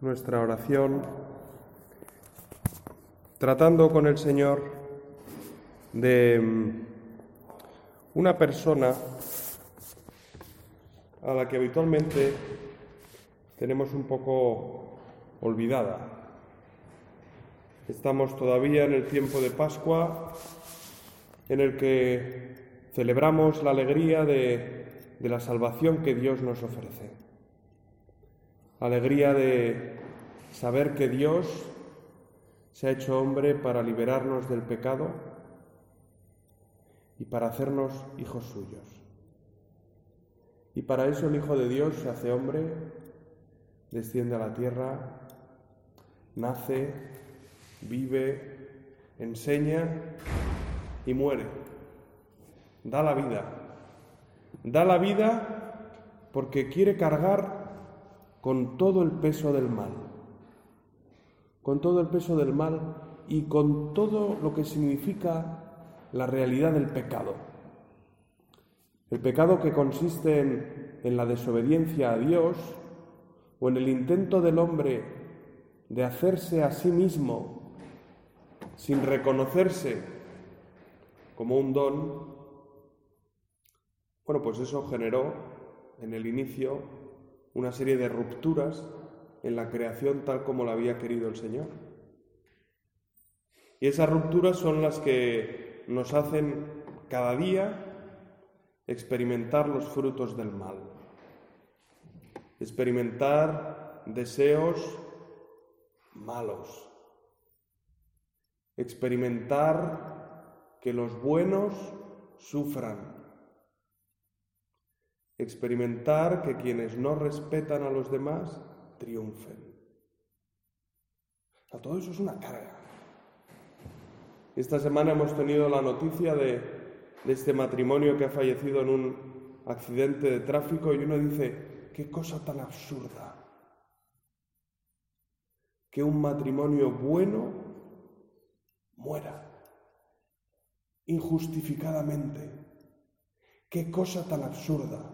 nuestra oración tratando con el Señor de mm, una persona a la que habitualmente tenemos un poco olvidada. Estamos todavía en el tiempo de Pascua en el que celebramos la alegría de, de la salvación que Dios nos ofrece. Alegría de saber que Dios se ha hecho hombre para liberarnos del pecado y para hacernos hijos suyos. Y para eso el Hijo de Dios se hace hombre, desciende a la tierra, nace, vive, enseña y muere. Da la vida. Da la vida porque quiere cargar con todo el peso del mal. Con todo el peso del mal y con todo lo que significa la realidad del pecado. El pecado que consiste en, la desobediencia a Dios o en el intento del hombre de hacerse a sí mismo sin reconocerse como un don, bueno, pues eso generó en el inicio una serie de rupturas en la creación tal como la había querido el Señor. Y esas rupturas son las que nos hacen cada día experimentar los frutos del mal, experimentar deseos malos, experimentar que los buenos sufran, experimentar que quienes no respetan a los demás triunfen. A todo eso es una carga. Esta semana hemos tenido la noticia de, de este matrimonio que ha fallecido en un accidente de tráfico y uno dice, qué cosa tan absurda. Que un matrimonio bueno muera injustificadamente. Qué cosa tan absurda.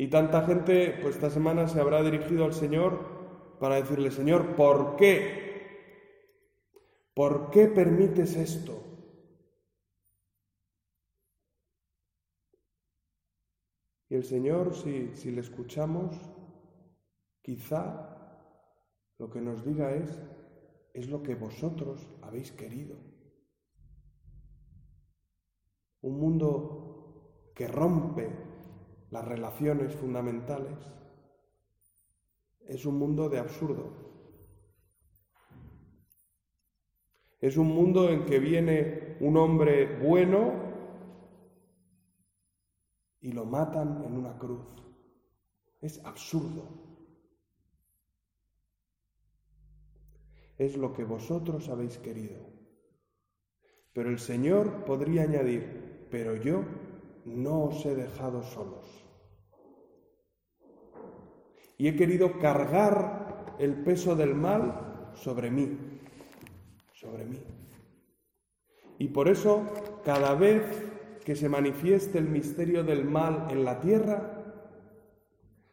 Y tanta gente, pues esta semana se habrá dirigido al Señor para decirle, Señor, ¿por qué? ¿Por qué permites esto? Y el Señor, si, si le escuchamos, quizá lo que nos diga es, es lo que vosotros habéis querido. Un mundo que rompe las relaciones fundamentales es un mundo de absurdo. Es un mundo en que viene un hombre bueno y lo matan en una cruz. Es absurdo. Es lo que vosotros habéis querido. Pero el Señor podría añadir, pero yo no os he dejado solos. Y he querido cargar el peso del mal sobre mí, sobre mí. Y por eso, cada vez que se manifieste el misterio del mal en la tierra,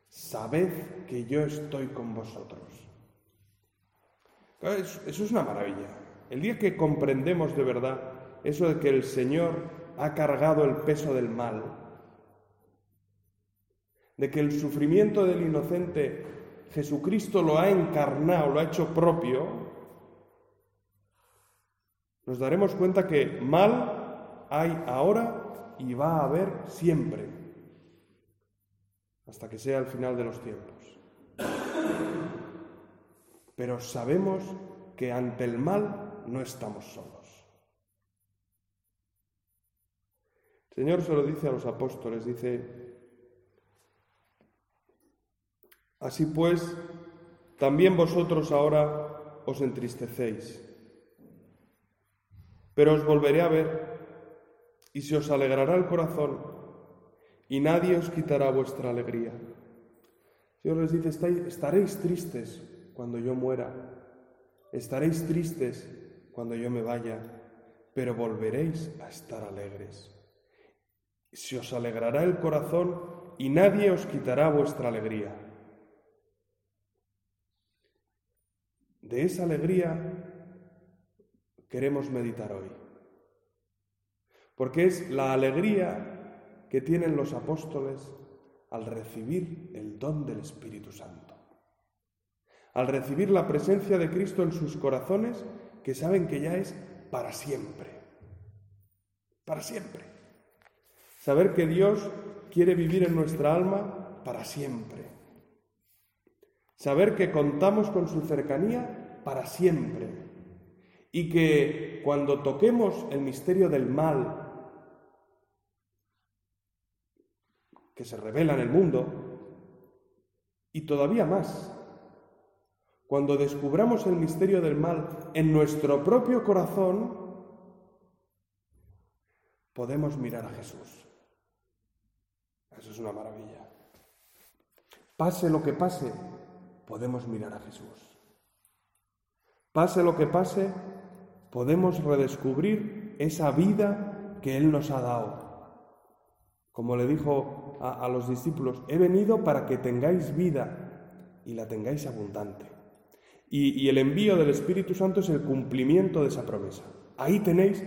sabed que yo estoy con vosotros. Eso es una maravilla. El día que comprendemos de verdad eso de que el Señor ha cargado el peso del mal, de que el sufrimiento del inocente Jesucristo lo ha encarnado, lo ha hecho propio, nos daremos cuenta que mal hay ahora y va a haber siempre, hasta que sea el final de los tiempos. Pero sabemos que ante el mal no estamos solos. El Señor se lo dice a los apóstoles, dice, así pues, también vosotros ahora os entristecéis, pero os volveré a ver y se os alegrará el corazón y nadie os quitará vuestra alegría. Señor les dice, estaréis tristes cuando yo muera, estaréis tristes cuando yo me vaya, pero volveréis a estar alegres se os alegrará el corazón y nadie os quitará vuestra alegría. De esa alegría queremos meditar hoy. Porque es la alegría que tienen los apóstoles al recibir el don del Espíritu Santo. Al recibir la presencia de Cristo en sus corazones que saben que ya es para siempre. Para siempre. Saber que Dios quiere vivir en nuestra alma para siempre. Saber que contamos con su cercanía para siempre. Y que cuando toquemos el misterio del mal que se revela en el mundo, y todavía más, cuando descubramos el misterio del mal en nuestro propio corazón, podemos mirar a Jesús. Eso es una maravilla. Pase lo que pase, podemos mirar a Jesús. Pase lo que pase, podemos redescubrir esa vida que Él nos ha dado. Como le dijo a, los discípulos, he venido para que tengáis vida y la tengáis abundante. Y, el envío del Espíritu Santo es el cumplimiento de esa promesa. Ahí tenéis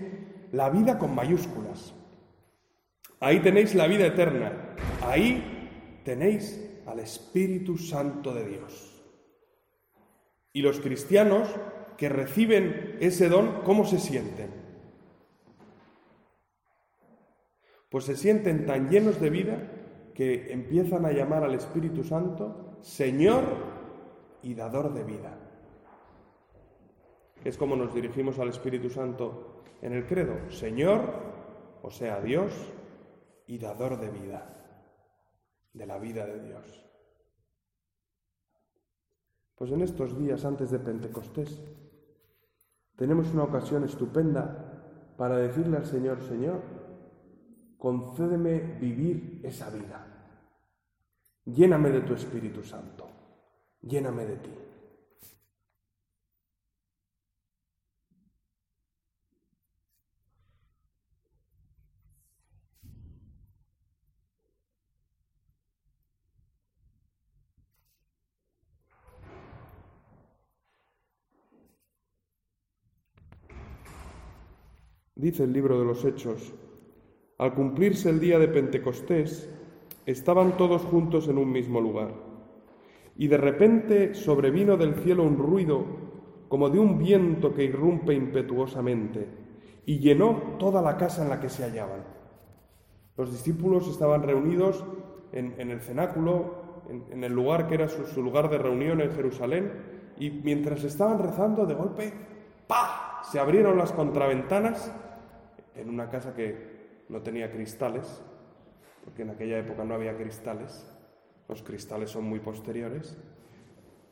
la vida con mayúsculas. Ahí tenéis la vida eterna. Ahí tenéis al Espíritu Santo de Dios. Y los cristianos que reciben ese don, ¿cómo se sienten? Pues se sienten tan llenos de vida que empiezan a llamar al Espíritu Santo Señor y dador de vida es como nos dirigimos al Espíritu Santo en el credo, Señor, o sea, Dios y dador de vida, de la vida de Dios. Pues en estos días antes de Pentecostés tenemos una ocasión estupenda para decirle al Señor, Señor, concédeme vivir esa vida. Lléname de tu Espíritu Santo, lléname de ti. Dice el libro de los Hechos, al cumplirse el día de Pentecostés, estaban todos juntos en un mismo lugar. Y de repente sobrevino del cielo un ruido como de un viento que irrumpe impetuosamente y llenó toda la casa en la que se hallaban. Los discípulos estaban reunidos en, el cenáculo, en, el lugar que era su, lugar de reunión en Jerusalén, y mientras estaban rezando, de golpe, ¡pa! se abrieron las contraventanas en una casa que no tenía cristales, porque en aquella época no había cristales, los cristales son muy posteriores,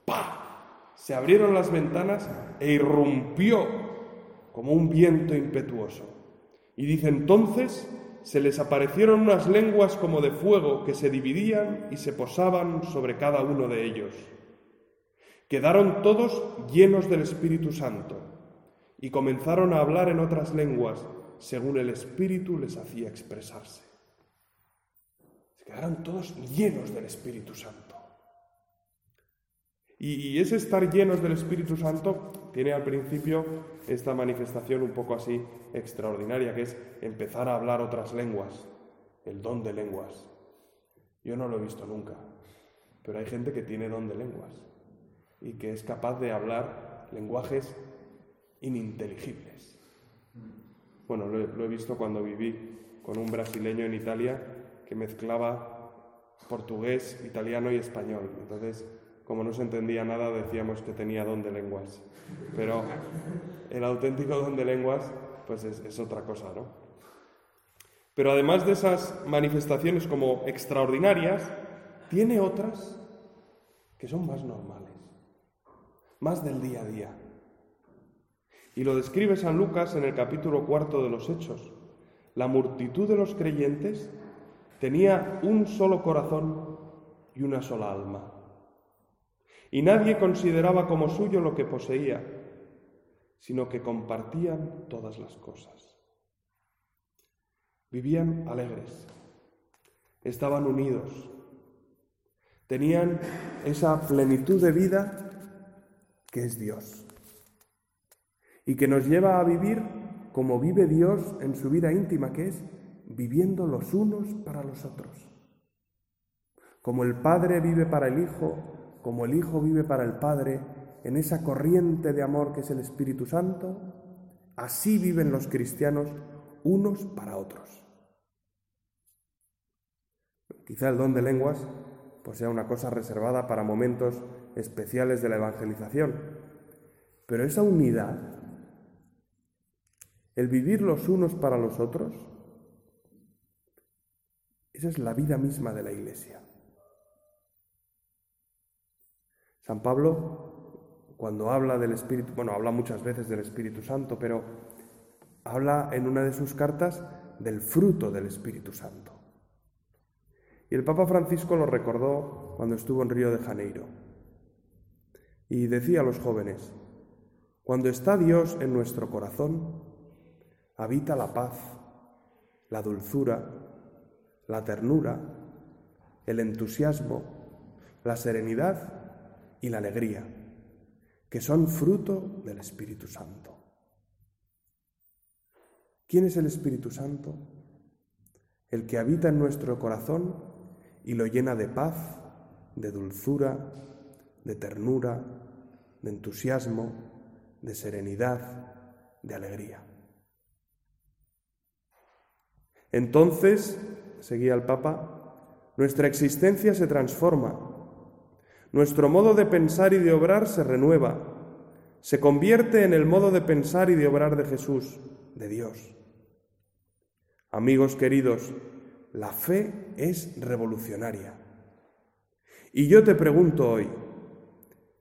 ¡pa! Se abrieron las ventanas e irrumpió como un viento impetuoso. Y dice entonces, se les aparecieron unas lenguas como de fuego que se dividían y se posaban sobre cada uno de ellos. Quedaron todos llenos del Espíritu Santo y comenzaron a hablar en otras lenguas según el Espíritu les hacía expresarse. Se quedaron todos llenos del Espíritu Santo. Y, ese estar llenos del Espíritu Santo tiene al principio esta manifestación un poco así extraordinaria, que es empezar a hablar otras lenguas, el don de lenguas. Yo no lo he visto nunca, pero hay gente que tiene don de lenguas y que es capaz de hablar lenguajes ininteligibles. Bueno, lo he, visto cuando viví con un brasileño en Italia que mezclaba portugués, italiano y español. Entonces, como no se entendía nada, decíamos que tenía don de lenguas. Pero el auténtico don de lenguas, pues es, es otra cosa, ¿no? Pero además de esas manifestaciones como extraordinarias, tiene otras que son más normales, más del día a día. Y lo describe San Lucas en el capítulo cuarto de los Hechos. La multitud de los creyentes tenía un solo corazón y una sola alma. Y nadie consideraba como suyo lo que poseía, sino que compartían todas las cosas. Vivían alegres, estaban unidos, tenían esa plenitud de vida que es Dios, y que nos lleva a vivir como vive Dios en su vida íntima, que es viviendo los unos para los otros. Como el Padre vive para el Hijo, como el Hijo vive para el Padre, en esa corriente de amor que es el Espíritu Santo, así viven los cristianos unos para otros. Quizá el don de lenguas pues sea una cosa reservada para momentos especiales de la evangelización, pero esa unidad el vivir los unos para los otros, esa es la vida misma de la Iglesia. San Pablo, cuando habla del Espíritu, bueno, habla muchas veces del Espíritu Santo, pero habla en una de sus cartas del fruto del Espíritu Santo. Y el Papa Francisco lo recordó cuando estuvo en Río de Janeiro. Y decía a los jóvenes, cuando está Dios en nuestro corazón, habita la paz, la dulzura, la ternura, el entusiasmo, la serenidad y la alegría, que son fruto del Espíritu Santo. ¿Quién es el Espíritu Santo? El que habita en nuestro corazón y lo llena de paz, de dulzura, de ternura, de entusiasmo, de serenidad, de alegría. Entonces, seguía el Papa, nuestra existencia se transforma, nuestro modo de pensar y de obrar se renueva, se convierte en el modo de pensar y de obrar de Jesús, de Dios. Amigos queridos, la fe es revolucionaria. Y yo te pregunto hoy,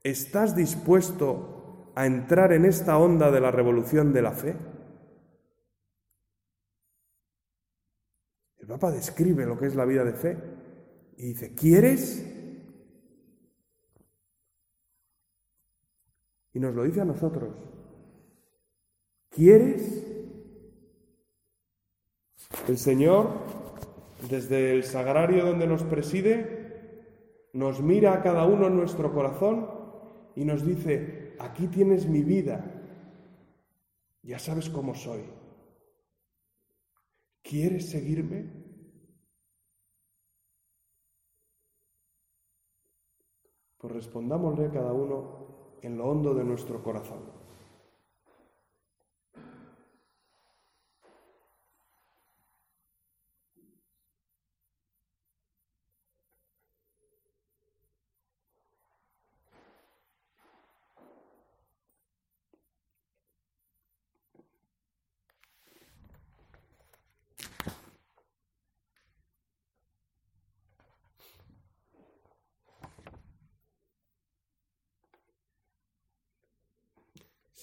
¿estás dispuesto a entrar en esta onda de la revolución de la fe? El Papa describe lo que es la vida de fe y dice, ¿quieres? Y nos lo dice a nosotros. ¿Quieres? El Señor, desde el sagrario donde nos preside, nos mira a cada uno en nuestro corazón y nos dice, aquí tienes mi vida, ya sabes cómo soy. ¿Quieres seguirme? Pues respondámosle cada uno en lo hondo de nuestro corazón.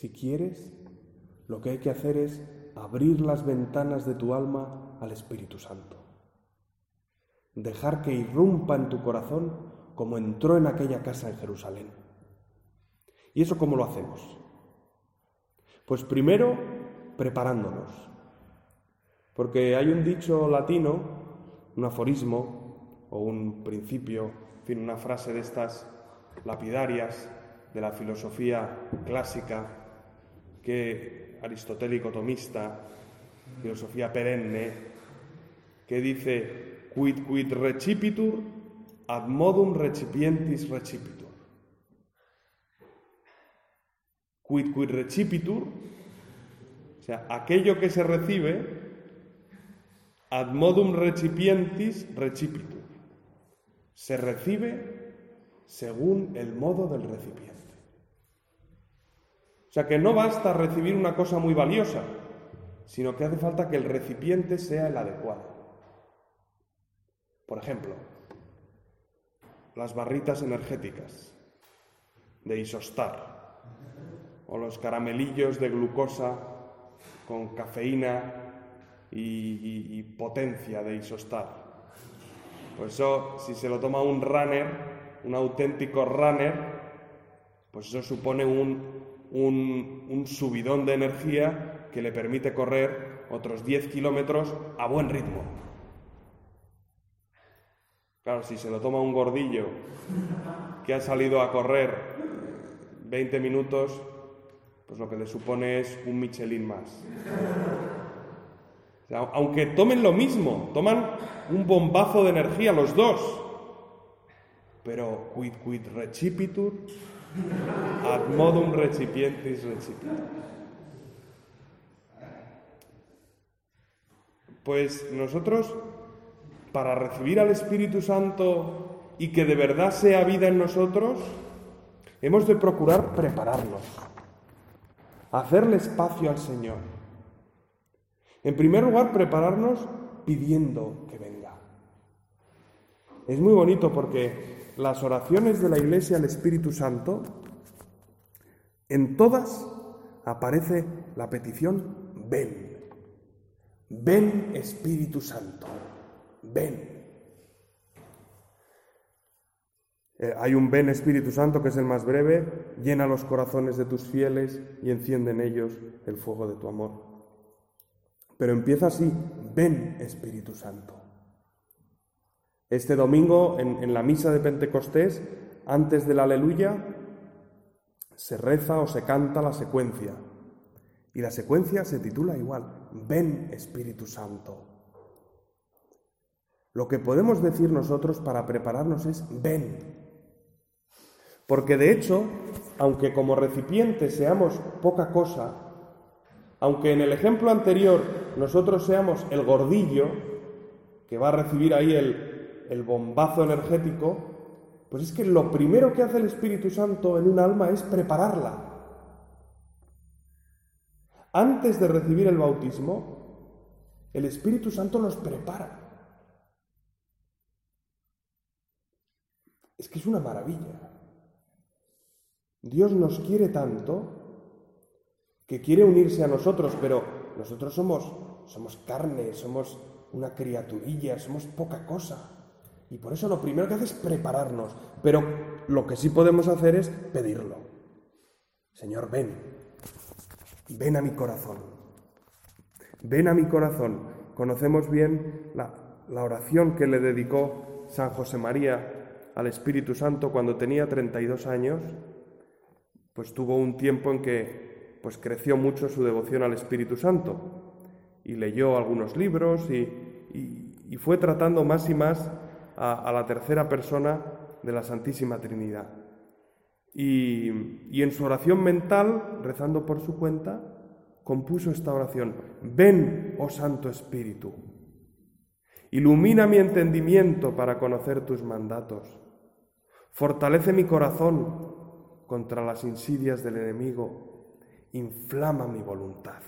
Si quieres, lo que hay que hacer es abrir las ventanas de tu alma al Espíritu Santo. Dejar que irrumpa en tu corazón como entró en aquella casa en Jerusalén. ¿Y eso cómo lo hacemos? Pues primero preparándonos. Porque hay un dicho latino, un aforismo o un principio, en fin, una frase de estas lapidarias de la filosofía clásica que aristotélico tomista, filosofía perenne, que dice quid quid recipitur ad modum recipientis recipitur. Quid quid recipitur, o sea, aquello que se recibe ad modum recipientis recipitur. Se recibe según el modo del recipiente. O sea que no basta recibir una cosa muy valiosa, sino que hace falta que el recipiente sea el adecuado. Por ejemplo, las barritas energéticas de isostar o los caramelillos de glucosa con cafeína y, potencia de isostar. Pues eso, si se lo toma un runner, un auténtico runner, pues eso supone un un, subidón de energía que le permite correr otros 10 kilómetros a buen ritmo. Claro, si se lo toma un gordillo que ha salido a correr 20 minutos, pues lo que le supone es un Michelin más. aunque tomen lo mismo, toman un bombazo de energía los dos, pero quid quid recipitur ad modum recipientis recipitur. Pues nosotros, para recibir al Espíritu Santo y que de verdad sea vida en nosotros, hemos de procurar prepararnos, hacerle espacio al Señor. En primer lugar, prepararnos pidiendo que venga. Es muy bonito porque las oraciones de la Iglesia al Espíritu Santo, en todas aparece la petición ven. Ven Espíritu Santo, ven. Eh, hay un ven Espíritu Santo que es el más breve, llena los corazones de tus fieles y enciende en ellos el fuego de tu amor. Pero empieza así, ven Espíritu Santo. Este domingo en, la misa de Pentecostés, antes del aleluya, se reza o se canta la secuencia. Y la secuencia se titula igual, ven Espíritu Santo. Lo que podemos decir nosotros para prepararnos es ven. Porque de hecho, aunque como recipiente seamos poca cosa, aunque en el ejemplo anterior nosotros seamos el gordillo, que va a recibir ahí el, el bombazo energético, pues es que lo primero que hace el Espíritu Santo en un alma es prepararla. Antes de recibir el bautismo, el Espíritu Santo nos prepara. Es que es una maravilla. Dios nos quiere tanto que quiere unirse a nosotros, pero nosotros somos, somos carne, somos una criaturilla, somos poca cosa. Y por eso lo primero que hace es prepararnos. Pero lo que sí podemos hacer es pedirlo. Señor, ven, ven a mi corazón. Ven a mi corazón. Conocemos bien la, oración que le dedicó San José María al Espíritu Santo cuando tenía 32 años, pues tuvo un tiempo en que pues creció mucho su devoción al Espíritu Santo y leyó algunos libros y, fue tratando más y más a la tercera persona de la Santísima Trinidad. Y, en su oración mental, rezando por su cuenta, compuso esta oración. Ven, oh Santo Espíritu, ilumina mi entendimiento para conocer tus mandatos. Fortalece mi corazón contra las insidias del enemigo. Inflama mi voluntad.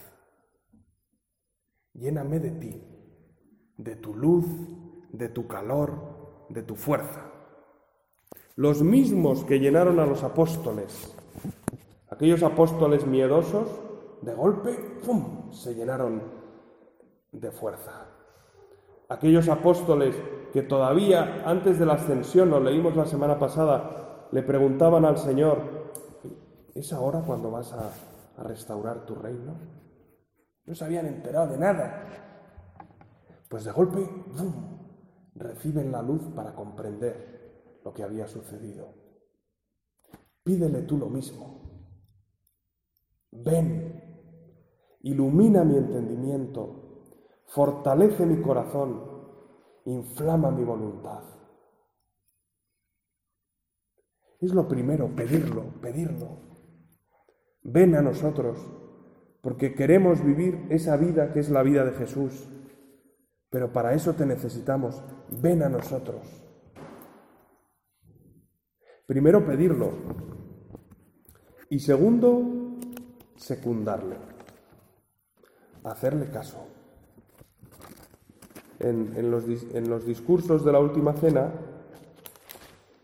Lléname de ti, de tu luz, de tu calor, de tu fuerza los mismos que llenaron a los apóstoles. Aquellos apóstoles miedosos, de golpe, ¡pum!, se llenaron de fuerza. Aquellos apóstoles que todavía antes de la ascensión, lo leímos la semana pasada, le preguntaban al Señor, ¿es ahora cuando vas a, restaurar tu reino? No se habían enterado de nada. Pues de golpe, ¡pum!, reciben la luz para comprender lo que había sucedido. Pídele tú lo mismo. Ven, ilumina mi entendimiento, fortalece mi corazón, inflama mi voluntad. Es lo primero, pedirlo, pedirlo. Ven a nosotros, porque queremos vivir esa vida que es la vida de Jesús. Pero para eso te necesitamos. Ven a nosotros. Primero, pedirlo. Y segundo, secundarle. Hacerle caso. En, los, en los discursos de la última cena,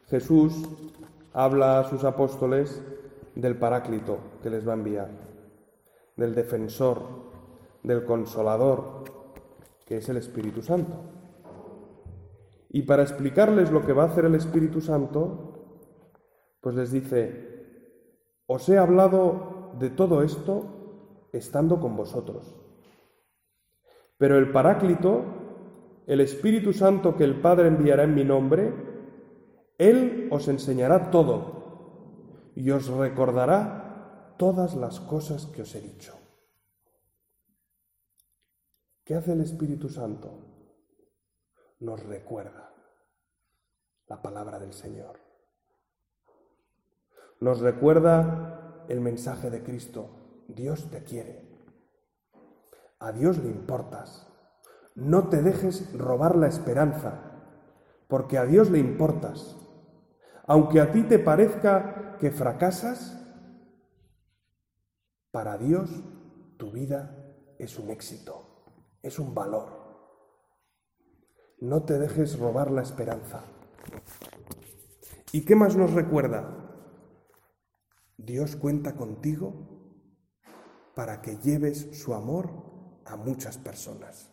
Jesús habla a sus apóstoles del Paráclito que les va a enviar, del defensor, del consolador, que es el Espíritu Santo. Y para explicarles lo que va a hacer el Espíritu Santo, pues les dice, os he hablado de todo esto estando con vosotros. Pero el Paráclito, el Espíritu Santo que el Padre enviará en mi nombre, Él os enseñará todo y os recordará todas las cosas que os he dicho. ¿Qué hace el Espíritu Santo? Nos recuerda la palabra del Señor. Nos recuerda el mensaje de Cristo. Dios te quiere. A Dios le importas. No te dejes robar la esperanza, porque a Dios le importas. Aunque a ti te parezca que fracasas, para Dios tu vida es un éxito, es un valor. No te dejes robar la esperanza. ¿Y qué más nos recuerda? Dios cuenta contigo para que lleves su amor a muchas personas.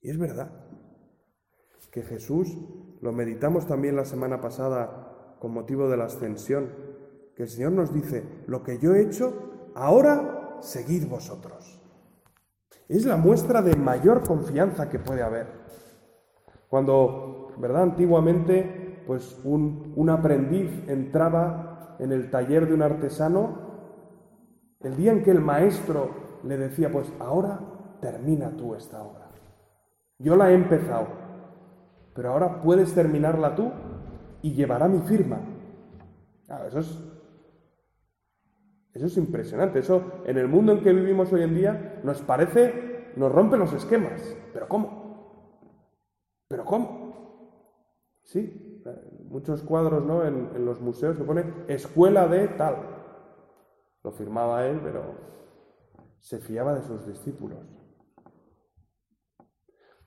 Y es verdad que Jesús, lo meditamos también la semana pasada con motivo de la ascensión, que el Señor nos dice, lo que yo he hecho, ahora seguid vosotros. Es la muestra de mayor confianza que puede haber. Cuando, ¿verdad? Antiguamente, pues un, un aprendiz entraba en el taller de un artesano, el día en que el maestro le decía, pues ahora termina tú esta obra. Yo la he empezado, pero ahora puedes terminarla tú y llevará mi firma. eso es, eso es impresionante. Eso en el mundo en que vivimos hoy en día nos parece, nos rompe los esquemas. ¿Pero cómo? ¿Pero cómo? Sí, muchos cuadros ¿no? en, en los museos se pone escuela de tal. Lo firmaba él, pero se fiaba de sus discípulos.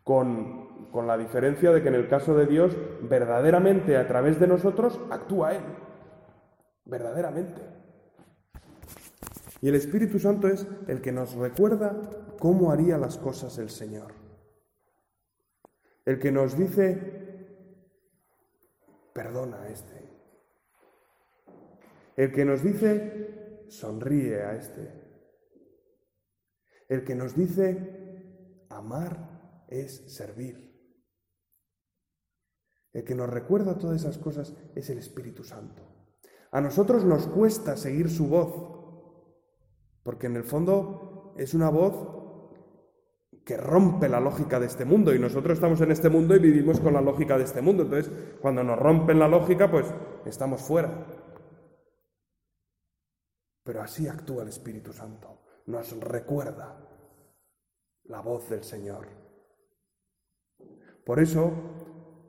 Con, con, la diferencia de que en el caso de Dios, verdaderamente a través de nosotros actúa Él. Verdaderamente. Y el Espíritu Santo es el que nos recuerda cómo haría las cosas el Señor. El que nos dice, perdona a este. El que nos dice, sonríe a este. El que nos dice, amar es servir. El que nos recuerda todas esas cosas es el Espíritu Santo. A nosotros nos cuesta seguir su voz, porque en el fondo es una voz que rompe la lógica de este mundo y nosotros estamos en este mundo y vivimos con la lógica de este mundo. Entonces, cuando nos rompen la lógica, pues estamos fuera. Pero así actúa el Espíritu Santo nos recuerda la voz del Señor. Por eso,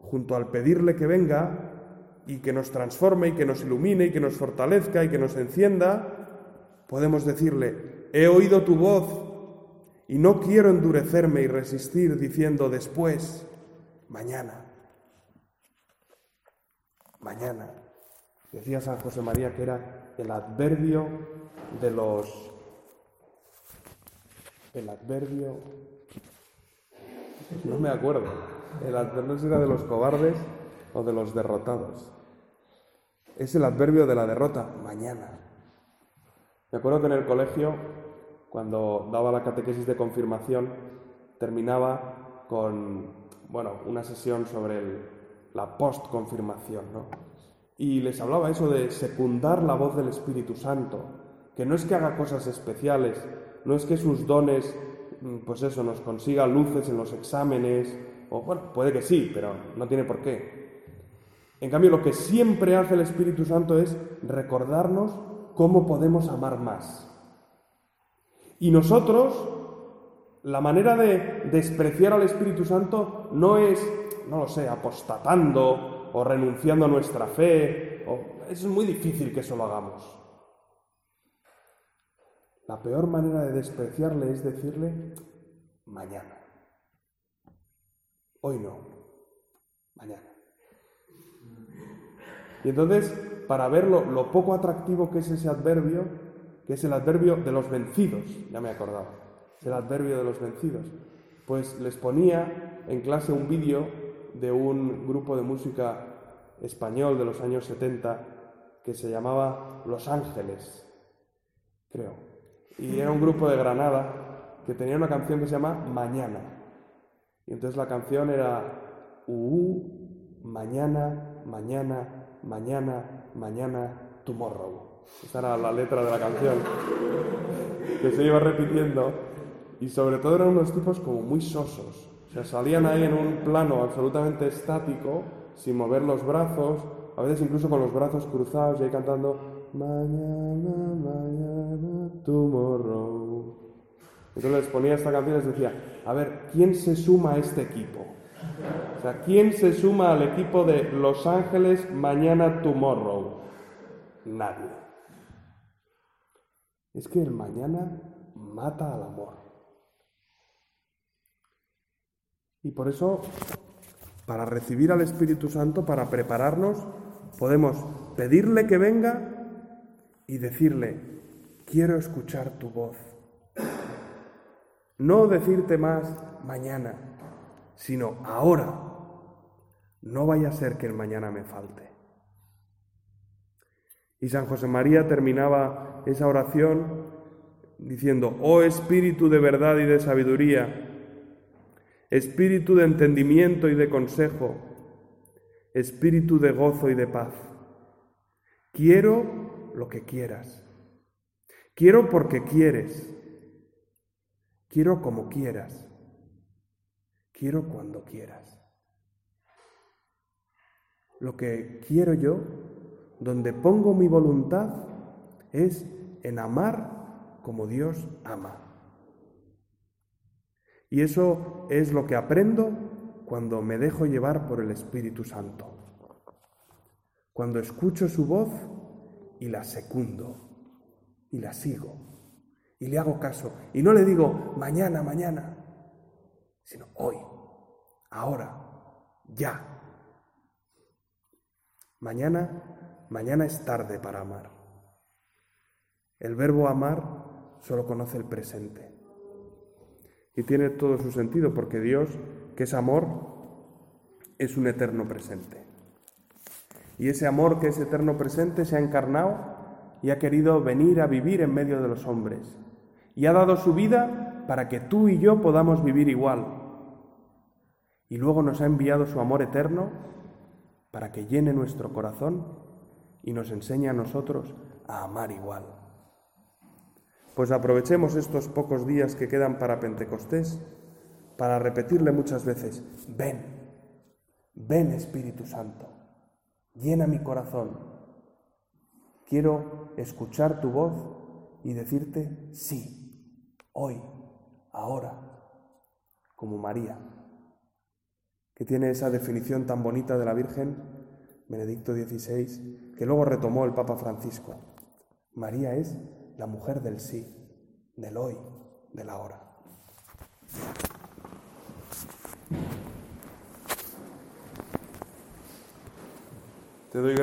junto al pedirle que venga y que nos transforme y que nos ilumine y que nos fortalezca y que nos encienda, podemos decirle, he oído tu voz y no quiero endurecerme y resistir diciendo después, mañana, mañana. Decía San José María que era el adverbio de los el adverbio. No me acuerdo. El adverbio era de los cobardes o de los derrotados. Es el adverbio de la derrota, mañana. Me acuerdo que en el colegio, cuando daba la catequesis de confirmación, terminaba con, bueno, una sesión sobre la post-confirmación, ¿no? Y les hablaba eso de secundar la voz del Espíritu Santo, que no es que haga cosas especiales, no es que sus dones, mm, pues eso, nos consiga luces en los exámenes, o bueno, puede que sí, pero no tiene por qué. En cambio, lo que siempre hace el Espíritu Santo es recordarnos cómo podemos amar más. Y nosotros, la manera de despreciar al Espíritu Santo no es, no lo sé, apostatando o renunciando a nuestra fe. Es muy difícil que eso lo hagamos. La peor manera de despreciarle es decirle mañana. Hoy no, mañana. Y entonces, para ver lo, poco atractivo que es ese adverbio, que es el adverbio de los vencidos, ya me acordaba, es el adverbio de los vencidos, pues les ponía en clase un vídeo de un grupo de música español de los años 70 que se llamaba Los Ángeles, creo. Y era un grupo de Granada que tenía una canción que se llama Mañana. Y entonces la canción era, uh, mañana, mañana, mañana, mañana, tomorrow. Esa era la letra de la canción que se iba repitiendo y sobre todo eran unos tipos como muy sosos. O sea, salían ahí en un plano absolutamente estático, sin mover los brazos, a veces incluso con los brazos cruzados y ahí cantando Mañana, mañana, tomorrow. Entonces les ponía esta canción y les decía, a ver, ¿quién se suma a este equipo? O sea, ¿quién se suma al equipo de Los Ángeles mañana, tomorrow? Nadie. Es que el mañana mata al amor. Y por eso, para recibir al Espíritu Santo, para prepararnos, podemos pedirle que venga y decirle, quiero escuchar tu voz. No decirte más mañana, sino ahora. No vaya a ser que el mañana me falte. Y San José María terminaba esa oración diciendo, oh Espíritu de verdad y de sabiduría, Espíritu de entendimiento y de consejo, Espíritu de gozo y de paz. Quiero lo que quieras. Quiero porque quieres. Quiero como quieras. Quiero cuando quieras. Lo que quiero yo, donde pongo mi voluntad, es en amar como Dios ama. Y eso es lo que aprendo cuando me dejo llevar por el Espíritu Santo. Cuando escucho su voz y la secundo y la sigo y le hago caso y no le digo mañana, mañana, sino hoy, ahora, ya. Mañana, mañana es tarde para amar. El verbo amar solo conoce el presente. Y tiene todo su sentido porque Dios, que es amor, es un eterno presente. Y ese amor que es eterno presente se ha encarnado y ha querido venir a vivir en medio de los hombres. Y ha dado su vida para que tú y yo podamos vivir igual. Y luego nos ha enviado su amor eterno para que llene nuestro corazón y nos enseñe a nosotros a amar igual. Pues aprovechemos estos pocos días que quedan para Pentecostés para repetirle muchas veces, ven, ven Espíritu Santo llena mi corazón. Quiero escuchar tu voz y decirte sí, hoy, ahora, como María, que tiene esa definición tan bonita de la Virgen, Benedicto XVI, que luego retomó el Papa Francisco. María es la mujer del sí, del hoy, del ahora. Te doy.